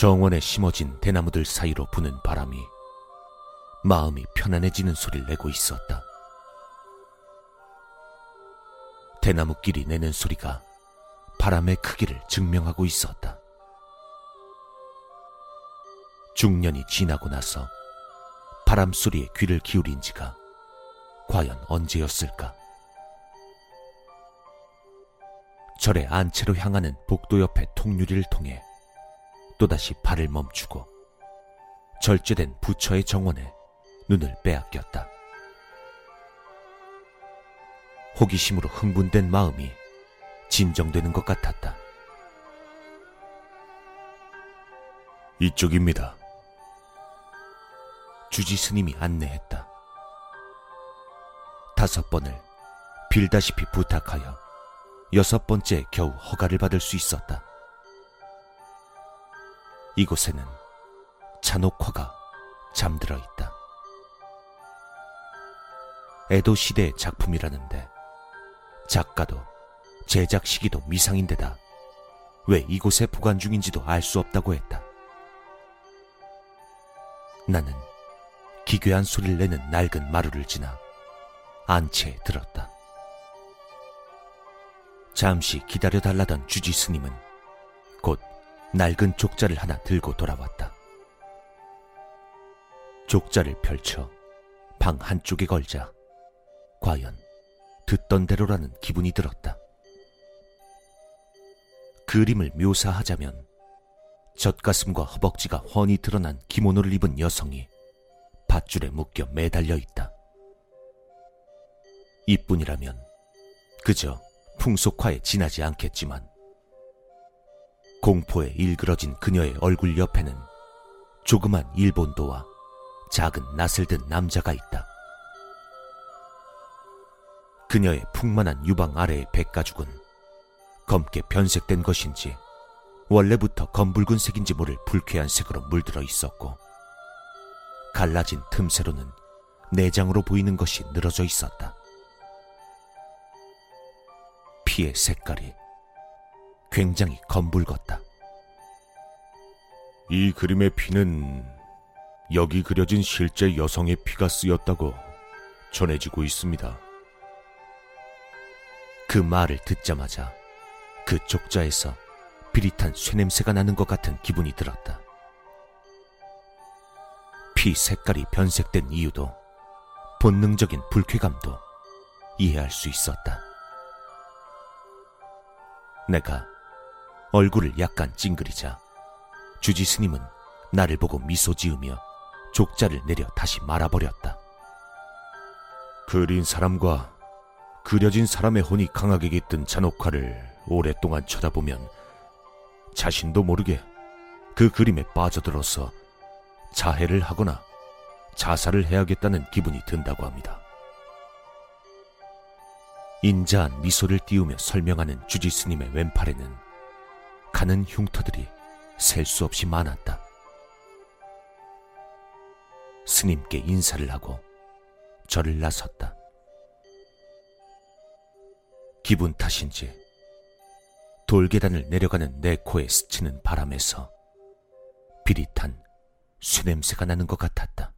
정원에 심어진 대나무들 사이로 부는 바람이 마음이 편안해지는 소리를 내고 있었다. 대나무끼리 내는 소리가 바람의 크기를 증명하고 있었다. 중년이 지나고 나서 바람 소리에 귀를 기울인 지가 과연 언제였을까? 절의 안채로 향하는 복도 옆의 통유리를 통해 또다시 발을 멈추고 절제된 부처의 정원에 눈을 빼앗겼다. 호기심으로 흥분된 마음이 진정되는 것 같았다. 이쪽입니다. 주지 스님이 안내했다. 다섯 번을 빌다시피 부탁하여 여섯 번째 겨우 허가를 받을 수 있었다. 이곳에는 잔혹화가 잠들어 있다. 에도 시대의 작품이라는데 작가도 제작 시기도 미상인데다 왜 이곳에 보관 중인지도 알 수 없다고 했다. 나는 기괴한 소리를 내는 낡은 마루를 지나 안채에 들었다. 잠시 기다려달라던 주지 스님은 곧 낡은 족자를 하나 들고 돌아왔다. 족자를 펼쳐 방 한쪽에 걸자 과연 듣던 대로라는 기분이 들었다. 그림을 묘사하자면 젖가슴과 허벅지가 훤히 드러난 기모노를 입은 여성이 밧줄에 묶여 매달려 있다. 이뿐이라면 그저 풍속화에 지나지 않겠지만 공포에 일그러진 그녀의 얼굴 옆에는 조그만 일본도와 작은 낯을 든 남자가 있다. 그녀의 풍만한 유방 아래의 백가죽은 검게 변색된 것인지 원래부터 검붉은 색인지 모를 불쾌한 색으로 물들어 있었고 갈라진 틈새로는 내장으로 보이는 것이 늘어져 있었다. 피의 색깔이 굉장히 검붉었다. 이 그림의 피는 여기 그려진 실제 여성의 피가 쓰였다고 전해지고 있습니다. 그 말을 듣자마자 그 족자에서 비릿한 쇠냄새가 나는 것 같은 기분이 들었다. 피 색깔이 변색된 이유도 본능적인 불쾌감도 이해할 수 있었다. 내가 얼굴을 약간 찡그리자 주지 스님은 나를 보고 미소 지으며 족자를 내려 다시 말아버렸다. 그린 사람과 그려진 사람의 혼이 강하게 깃든 잔혹화를 오랫동안 쳐다보면 자신도 모르게 그 그림에 빠져들어서 자해를 하거나 자살을 해야겠다는 기분이 든다고 합니다. 인자한 미소를 띄우며 설명하는 주지 스님의 왼팔에는 가는 흉터들이 셀 수 없이 많았다. 스님께 인사를 하고 절을 나섰다. 기분 탓인지 돌계단을 내려가는 내 코에 스치는 바람에서 비릿한 쇠냄새가 나는 것 같았다.